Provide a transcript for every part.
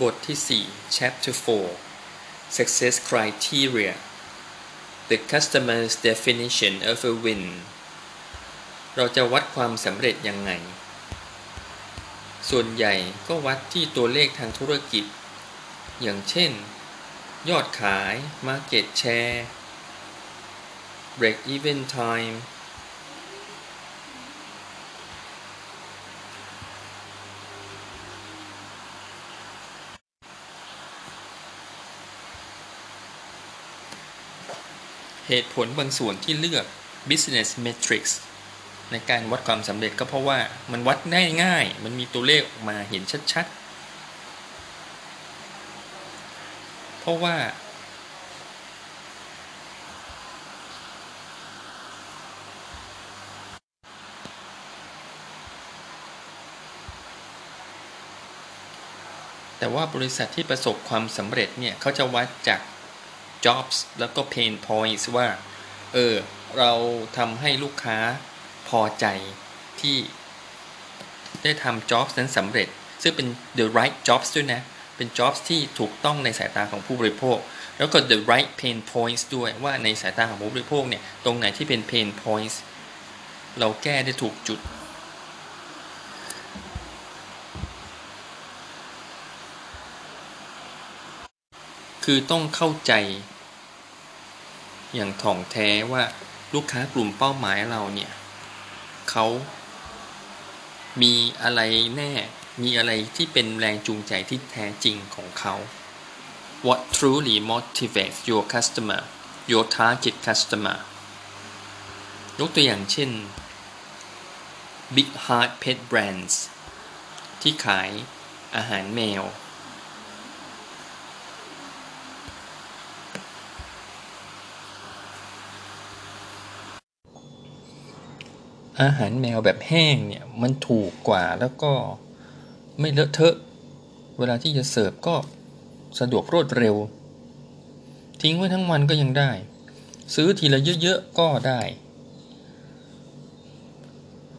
บทที่ 4 Chapter 4 Success Criteria The customer's definition of a win เราจะวัดความสำเร็จยังไง ส่วนใหญ่ก็วัดที่ตัวเลขทางธุรกิจ อย่างเช่น ยอดขาย Market Share Break Even Time เหตุผลบางส่วนที่เลือก business metrics ในการวัดความสำเร็จก็เพราะว่ามันวัดง่ายง่ายมันมีตัวเลขออกมาเห็นชัดๆ เพราะว่า แต่ว่าบริษัทที่ประสบความสำเร็จเนี่ยเขาจะวัดจาก jobs แล้วก็ pain points ว่า เออ เราทำให้ลูกค้าพอใจที่ได้ทำ jobs นั้นสำเร็จ ซึ่งเป็น the right jobs ด้วยนะ เป็น jobs ที่ถูกต้องในสายตาของผู้บริโภค แล้วก็ the right pain points ด้วยว่าในสายตาของผู้บริโภคเนี่ย ตรงไหนที่เป็น pain points เราแก้ได้ถูกจุด คือต้องเข้าใจ อย่างถ่องแท้ว่าลูกค้ากลุ่มเป้าหมายเราเนี่ยเขามีอะไรแน่ มีอะไรที่เป็นแรงจูงใจที่แท้จริงของเขา What truly motivates your customer your target customer ยกตัวอย่างเช่น Big Heart Pet Brands ที่ขายอาหารแมว อาหารแมวแบบแห้งเนี่ยมันถูกกว่าแล้วก็ไม่เลอะเทอะ เวลาที่จะเสิร์ฟก็สะดวกรวดเร็ว ทิ้งไว้ทั้งวันก็ยังได้ ซื้อทีละเยอะๆก็ได้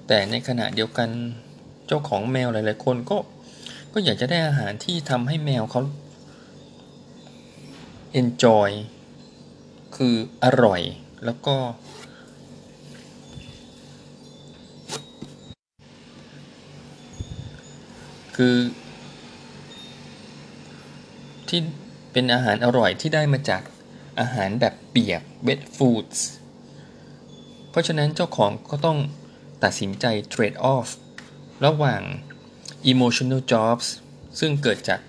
แต่ในขณะเดียวกันเจ้าของแมวหลายๆคนก็ก็อยากจะได้อาหารที่ทำให้แมวเขา enjoy คืออร่อยแล้วก็ คือ ที่เป็นอาหารอร่อยที่ได้มาจากอาหารแบบเปียก wet foods เพราะฉะนั้นเจ้าของก็ต้องตัดสินใจ trade off ระหว่าง emotional jobs ซึ่งเกิดจาก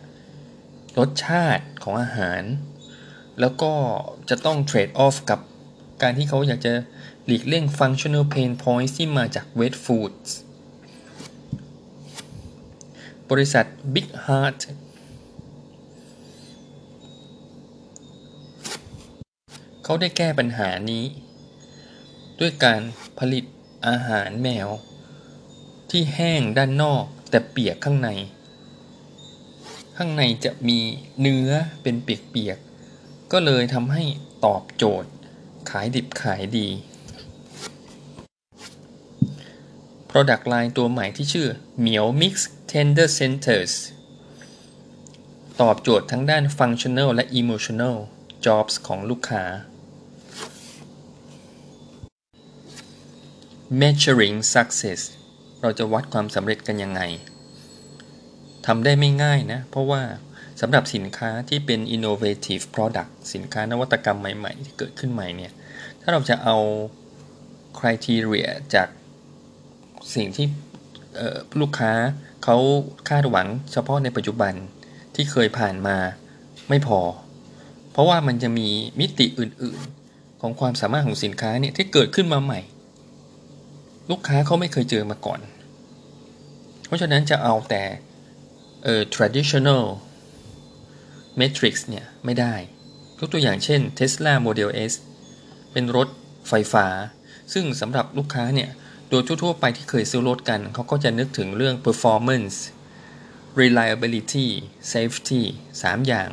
รสชาติของอาหาร แล้วก็จะต้อง trade off กับการที่เขาอยากจะหลีกเลี่ยง functional pain points ที่มาจาก wet foods บริษัท Big Heart เขาได้แก้ปัญหานี้ ด้วยการผลิตอาหารแมว ที่แห้งด้านนอกแต่เปียกข้างใน ข้างในจะมีเนื้อเป็นเปียกๆก็เลยทำให้ตอบโจทย์ ขายดิบขายดี Product Line ตัวใหม่ที่ชื่อเหมียว Mix Tender Centers ตอบโจทย์ทั้งด้าน Functional และ Emotional Jobs ของลูกค้า Measuring Success เราจะวัดความสำเร็จกันยังไงทำได้ไม่ง่ายนะ เพราะว่าสำหรับสินค้าที่เป็น innovative product สินค้านวัตกรรมใหม่ ๆ ที่เกิดขึ้นใหม่เนี่ย ถ้าเราจะเอา criteria จาก สิ่งที่ลูกค้าเขาคาดหวังเฉพาะในปัจจุบันที่เคยผ่านมาไม่พอ เพราะว่ามันจะมีมิติอื่นๆ ของความสามารถของสินค้าเนี่ยที่เกิดขึ้นมาใหม่ ลูกค้าเขาไม่เคยเจอมาก่อน เพราะฉะนั้นจะเอาแต่เอ่อ traditional matrix เนี่ยไม่ได้ยกตัวอย่างเช่น Tesla Model S เป็นรถไฟฟ้า ซึ่งสำหรับลูกค้าเนี่ย โดยทั่วๆไปที่เคยซื้อรถกัน เขาก็จะนึกถึงเรื่อง performance reliability safety 3 อย่าง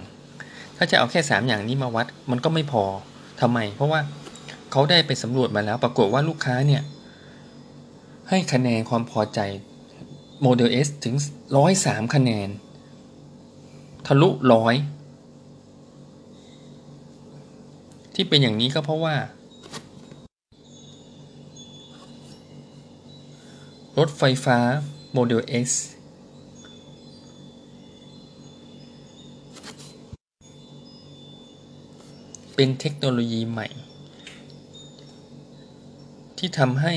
ถ้าจะเอาแค่ 3 อย่างนี้มาวัดมันก็ไม่พอทำไม เพราะว่าเขาได้ไปสำรวจมาแล้ว ปรากฏว่าลูกค้าเนี่ย ให้คะแนนความพอใจ Model S ถึง 103 คะแนน ทะลุร้อยที่เป็นอย่างนี้ก็เพราะว่า รถไฟฟ้าโมเดล X เป็นเทคโนโลยีใหม่ ที่ทำให้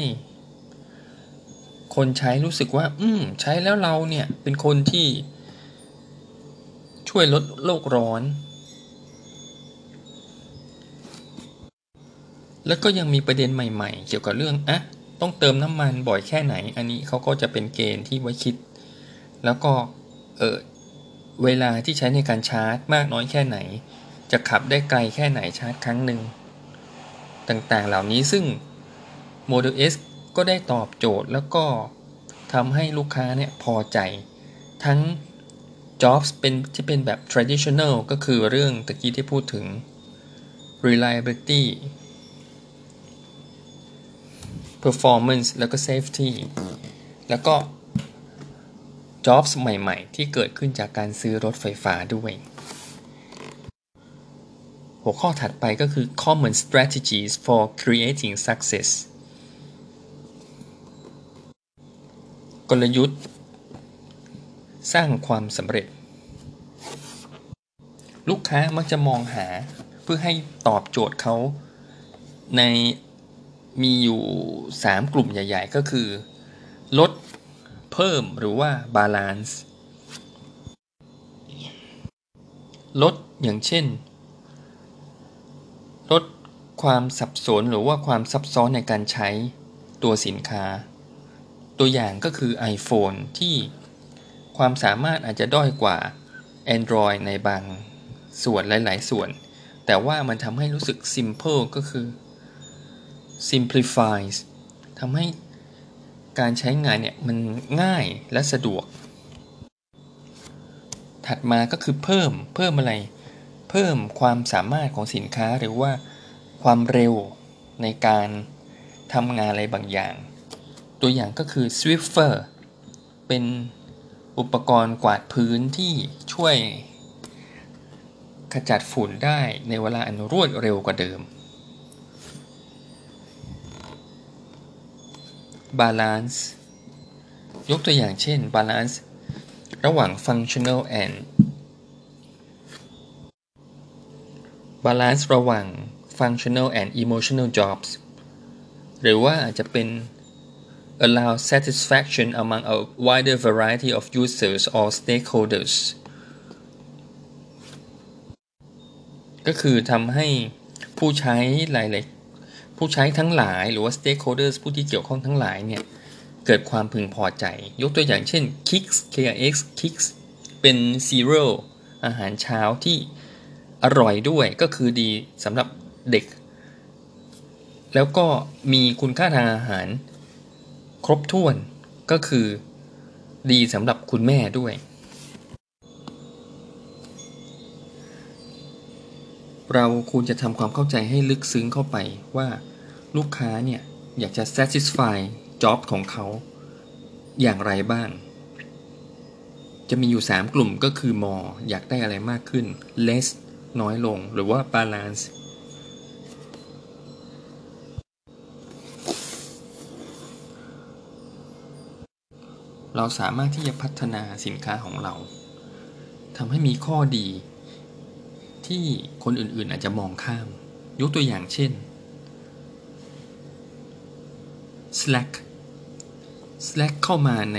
คนใช้รู้สึกว่า อืม ใช้แล้วเราเนี่ย เป็นคนที่ ช่วยลดโลกร้อน แล้วก็ยังมีประเด็นใหม่ ๆ เกี่ยวกับเรื่องอะ ต้องเติมน้ำมันบ่อยแค่ไหน อันนี้เขาก็จะเป็นเกณฑ์ที่ไว้คิด แล้วก็เออเวลาที่ใช้ในการชาร์จมากน้อยแค่ไหน จะขับได้ไกลแค่ไหนชาร์จครั้งหนึ่งต่างๆเหล่านี้ซึ่ง Model S ก็ได้ตอบโจทย์แล้วก็ทำให้ลูกค้าเนี่ยพอใจ ทั้ง jobs เป็นที่เป็นแบบ traditional ก็คือเรื่องตะกี้ที่พูดถึง reliability performance แล้วก็ safety แล้วก็ jobs ใหม่ๆ ที่เกิดขึ้นจากการซื้อรถไฟฟ้าด้วย หัวข้อถัดไปก็คือ common strategies for creating success กลยุทธ์ สร้างความสำเร็จ ลูกค้ามักจะมองหาเพื่อให้ตอบโจทย์เขาใน มีอยู่ 3 กลุ่มใหญ่ ๆ ก็คือ ลด เพิ่มหรือว่า balance ลดอย่างเช่น ลดความสับสนหรือว่าความซับซ้อนในการใช้ตัวสินค้า ตัวอย่างก็คือ iPhone ที่ความสามารถอาจจะด้อยกว่า Android ในบางส่วนหลาย ๆ ส่วน แต่ว่ามันทำให้รู้สึก simple ก็คือ simplifies ทำให้การใช้งานเนี่ยมันง่ายและสะดวก ถัดมาก็คือเพิ่มเพิ่มอะไร เพิ่มความสามารถของสินค้าหรือว่าความเร็วในการทำงานอะไรบางอย่าง ตัวอย่างก็คือ Swiffer เป็นอุปกรณ์กวาดพื้นที่ช่วยขจัดฝุ่นได้ในเวลาอันรวดเร็วกว่าเดิม Balance ยกตัวอย่างเช่น Balance ระหว่าง Functional and บาลานซ์ระหว่าง functional and emotional jobs หรือว่าอาจจะเป็น allow satisfaction among a wider variety of users or stakeholders ก็คือทำให้ผู้ใช้หลายๆ ผู้ใช้ทั้งหลายหรือว่า stakeholders ผู้ที่เกี่ยวข้องทั้งหลายเนี่ยเกิดความพึงพอใจ ยกตัวอย่างเช่น Kicks KX Kicks เป็น zero อาหารเช้าที่อร่อยด้วยก็คือดีสำหรับเด็ก แล้วก็มีคุณค่าทางอาหาร ครบถ้วนก็คือดีสำหรับคุณแม่ด้วย เราควรจะทำความเข้าใจให้ลึกซึ้งเข้าไปว่าลูกค้าเนี่ยอยากจะ satisfy job ของเขา อย่างไรบ้าง จะมีอยู่ 3 กลุ่มก็คือ more อยากได้อะไรมากขึ้น less น้อยลงหรือว่า balance เราสามารถที่จะพัฒนาสินค้าของเราทำให้มีข้อดี ที่คนอื่นๆอาจจะมองข้าม ยกตัวอย่างเช่น Slack Slack เข้ามาใน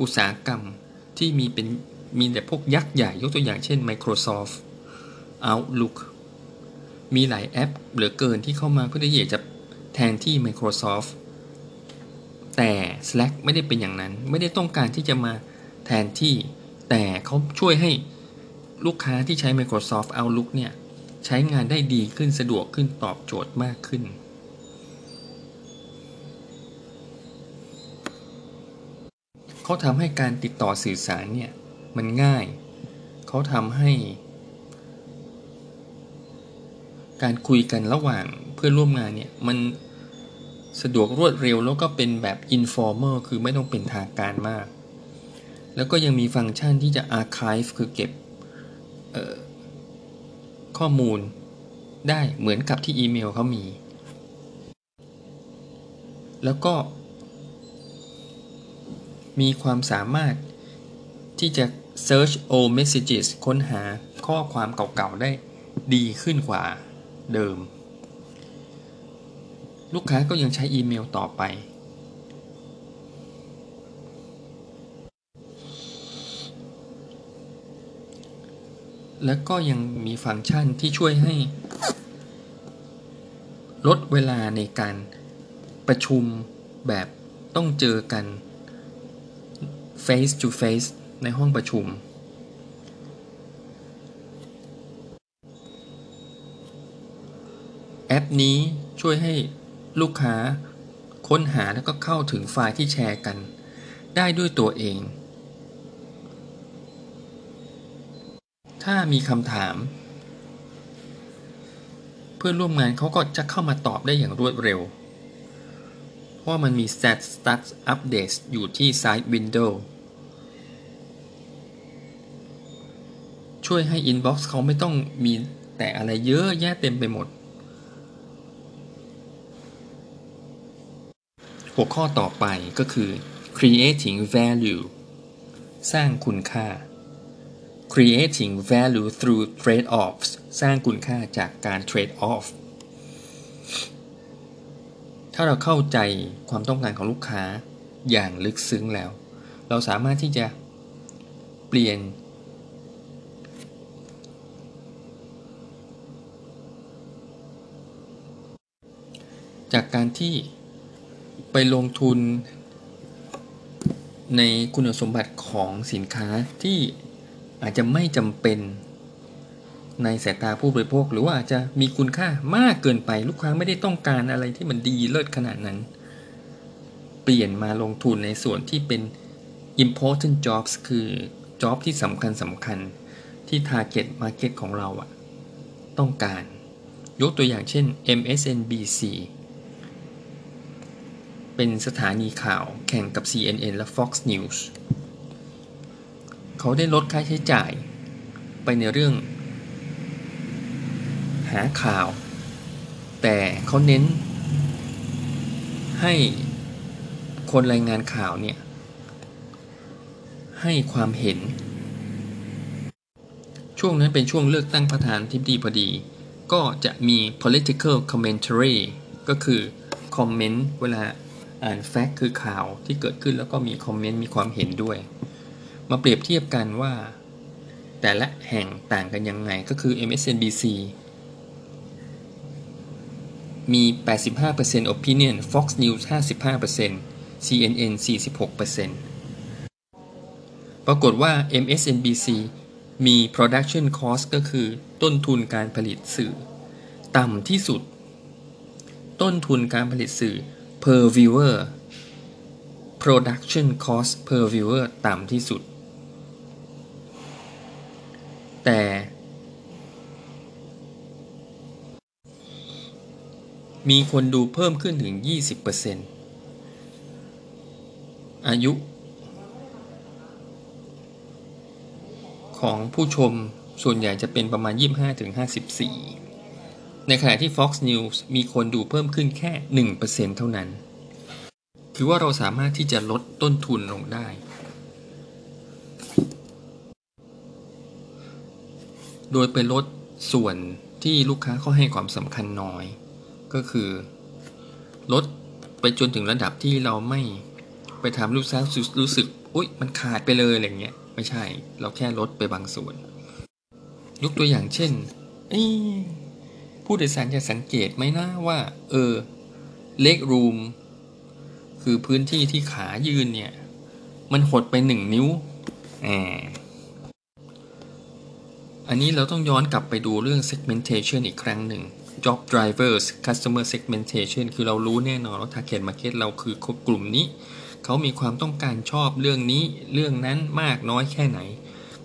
อุตสาหกรรมที่มีเป็นมีแต่พวกยักษ์ใหญ่ยกตัวอย่างเช่น Microsoft Outlook มีหลายแอปเหลือเกินที่เข้ามาเพื่อที่จะแทนที่ Microsoft แต่ Slack ไม่ได้เป็นอย่างนั้น ไม่ได้ต้องการที่จะมาแทนที่ แต่เขาช่วยให้ ลูกค้าที่ใช้ Microsoft Outlook เนี่ย ใช้งานได้ดีขึ้นสะดวกขึ้นตอบโจทย์มากขึ้น เขาทำให้การติดต่อสื่อสารเนี่ย มันง่าย เขาทำให้ การคุยกันระหว่างเพื่อนร่วมงานเนี่ย มันสะดวกรวดเร็วแล้วก็เป็นแบบ informal คือไม่ต้องเป็นทางการมาก แล้วก็ยังมีฟังก์ชันที่จะ archive คือเก็บ ข้อมูลได้เหมือนกับที่อีเมลเขามี แล้วก็มีความสามารถที่จะ search all messages ค้นหาข้อความเก่าๆ ได้ดีขึ้นกว่าเดิม ลูกค้าก็ยังใช้อีเมลต่อไป แล้วก็ยังมีฟังก์ชันที่ช่วยให้ ลดเวลาในการประชุมแบบต้องเจอกัน face to face ในห้องประชุม แอปนี้ช่วยให้ลูกค้าค้นหาแล้วก็เข้าถึงไฟล์ที่แชร์กัน ได้ด้วยตัวเอง ถ้ามีคำถาม เพื่อนร่วมงานเขาก็จะเข้ามาตอบได้อย่างรวดเร็ว เพราะมันมี Stat Stats Updates อยู่ที่ Side Window ช่วยให้ Inbox เขาไม่ต้องมีแต่อะไรเยอะแยะเต็มไปหมด หัวข้อต่อไปก็คือ creating value สร้างคุณค่า creating value through trade-offs สร้างคุณค่าจากการ trade off ถ้าเราเข้าใจความต้องการของลูกค้าอย่างลึกซึ้งแล้ว เราสามารถที่จะเปลี่ยน จากการที่ไปลงทุนในคุณสมบัติของสินค้าที่ อาจจะไม่จำเป็นในสายตาผู้บริโภค หรือว่าอาจจะมีคุณค่ามากเกินไป ลูกค้าไม่ได้ต้องการอะไรที่มันดีเลิศขนาดนั้น เปลี่ยนมาลงทุนในส่วนที่เป็น important jobs คือ job ที่สำคัญสำคัญที่ target market ของเราอะต้องการ ยกตัวอย่างเช่น MSNBC เป็นสถานีข่าวแข่งกับ CNN และ Fox News เขาได้ลดค่าใช้จ่าย ไปในเรื่อง หาข่าว แต่เขาเน้น ให้คนรายงานข่าวเนี่ย ให้ความเห็น ช่วงนั้นเป็นช่วงเลือกตั้งประธานทิบดีพอดี ก็จะมี political commentary ก็คือคอมเมนต์เวลาอ่านแฟกต์คือข่าวที่เกิดขึ้นแล้วก็มีคอมเมนต์มีความเห็นด้วย มาเปรียบเทียบกันว่า แต่ละแห่งต่างกันยังไงก็คือ MSNBC มี 85% opinion Fox News 55% CNN 46%ปรากฏว่า MSNBC มี production cost ก็คือต้นทุนการผลิตสื่อ ต่ำที่สุด ต้นทุนการผลิตสื่อ per viewer production cost per viewer ต่ำที่สุด แต่ มีคนดูเพิ่มขึ้นถึง 20%อายุ ของผู้ชมส่วนใหญ่จะเป็นประมาณ 25-54 ในขณะที่ Fox News มีคนดูเพิ่มขึ้นแค่ 1%เท่านั้น คือว่าเราสามารถที่จะลดต้นทุนลงได้ โดยไปลดส่วนที่ลูกค้าเขาให้ความสำคัญน้อย ก็คือ ลดไปจนถึงระดับที่เราไม่ไปทำลูกค้ารู้สึกอุ๊ยมันขาดไปเลยอะไรเงี้ยไม่ใช่ เราแค่ลดไปบางส่วน ยกตัวอย่างเช่นผู้โดยสารจะสังเกตไหมนะว่า เออเลกรูมคือพื้นที่ที่ขายืนเนี่ย มันหดไปหนึ่งนิ้ว อันนี้เราต้องย้อนกลับไปดูเรื่อง segmentation อีกครั้งหนึ่ง job drivers customer segmentation คือเรารู้แน่นอนว่า target market เราคือกลุ่มนี้ เขามีความต้องการชอบเรื่องนี้ เรื่องนั้นมากน้อยแค่ไหน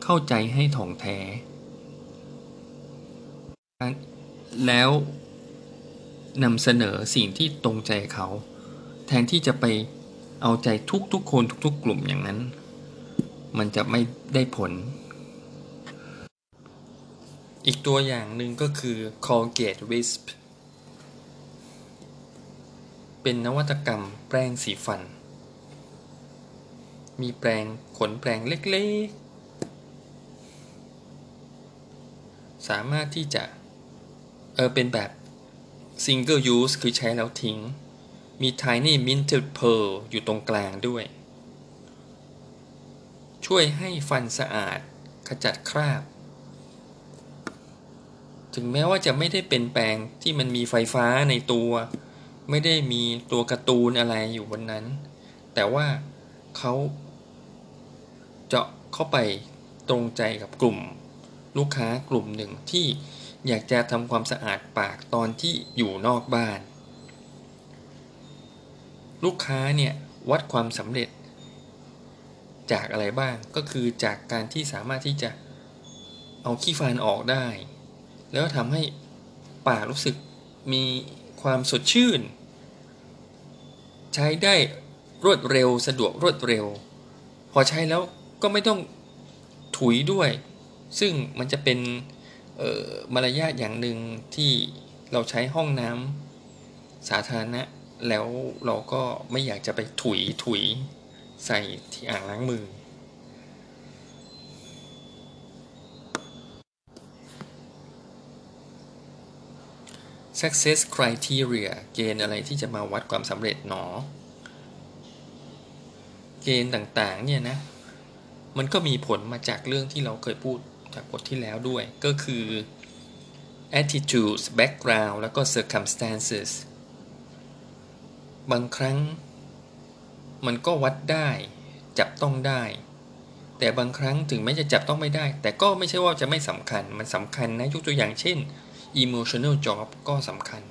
เข้าใจให้ถ่องแท้ แล้วนำเสนอสิ่งที่ตรงใจเขา แทนที่จะไปเอาใจทุกๆคนทุกๆกลุ่มอย่างนั้น มันจะไม่ได้ผล อีกตัวอย่างหนึ่งก็คือ Colgate Wisp เป็นนวัตกรรมแปรงสีฟัน มีแปรงขนแปรงเล็กๆ สามารถที่จะ เออเป็นแบบ single use คือใช้แล้วทิ้ง มี tiny minted pearl อยู่ตรงกลางด้วย ช่วยให้ฟันสะอาดขจัดคราบ ถึงแม้ว่าจะไม่ได้เป็นแปรงที่มันมีไฟฟ้าในตัว ไม่ได้มีตัวการ์ตูนอะไรอยู่บนนั้น แต่ว่าเขาเจาะเข้าไปตรงใจกับกลุ่ม ลูกค้ากลุ่มหนึ่งที่อยากจะทำความสะอาดปากตอนที่อยู่นอกบ้าน ลูกค้าเนี่ยวัดความสำเร็จ จากอะไรบ้างก็คือจากการที่สามารถที่จะเอาขี้ฟันออกได้ แล้วทำให้ปากรู้สึกมีความสดชื่น ใช้ได้รวดเร็วสะดวกรวดเร็ว พอใช้แล้วก็ไม่ต้องถุยด้วย ซึ่งมันจะเป็นมารยาทอย่างหนึ่งที่เราใช้ห้องน้ำสาธารณะ แล้วเราก็ไม่อยากจะไปถุยถุยใส่ที่อ่างล้างมือ success criteria เกณฑ์อะไรที่จะมาวัดความสำเร็จหนอ เกณฑ์ต่างๆเนี่ยนะมันก็มีผลมาจากเรื่องที่เราเคยพูดจากบทที่แล้วด้วย ก็คือ attitudes background แล้วก็ circumstances บางครั้ง มันก็วัดได้ จับต้องได้ แต่บางครั้งถึงแม้จะจับต้องไม่ได้ แต่ก็ไม่ใช่ว่าจะไม่สำคัญมันสำคัญนะยกตัวอย่างเช่น emotional job ก็สำคัญ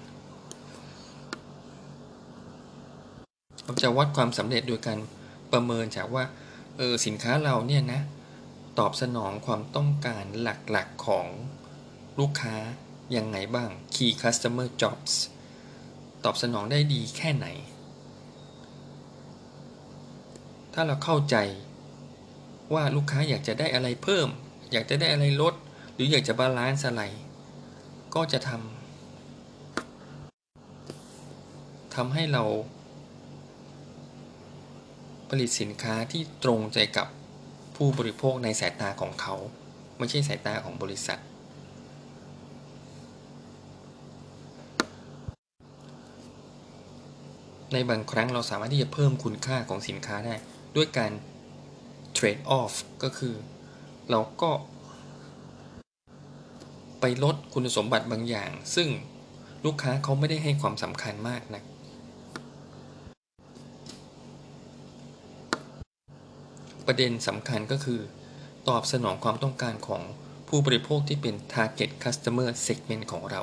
เราจะวัดความสำเร็จโดยการประเมินจากว่าเออสินค้าเราเนี่ยนะ ตอบสนองความต้องการหลักๆของลูกค้ายังไงบ้าง key customer jobs ตอบสนองได้ดีแค่ไหน ถ้าเราเข้าใจว่าลูกค้าอยากจะได้อะไรเพิ่ม อยากจะได้อะไรลด หรืออยากจะบาลานซ์อะไร ก็จะทำทำให้เราผลิตสินค้าที่ตรงใจกับผู้บริโภคในสายตาของเขา ไม่ใช่สายตาของบริษัท ในบางครั้งเราสามารถที่จะเพิ่มคุณค่าของสินค้าได้ ด้วยการเทรดออฟก็คือ เราก็ ไปลดคุณสมบัติบางอย่าง ซึ่งลูกค้าเขาไม่ได้ให้ความสำคัญมากนะักประเด็นสำคัญก็คือ ตอบสนองความต้องการของผู้บริโภคที่เป็น target customer segment ของเรา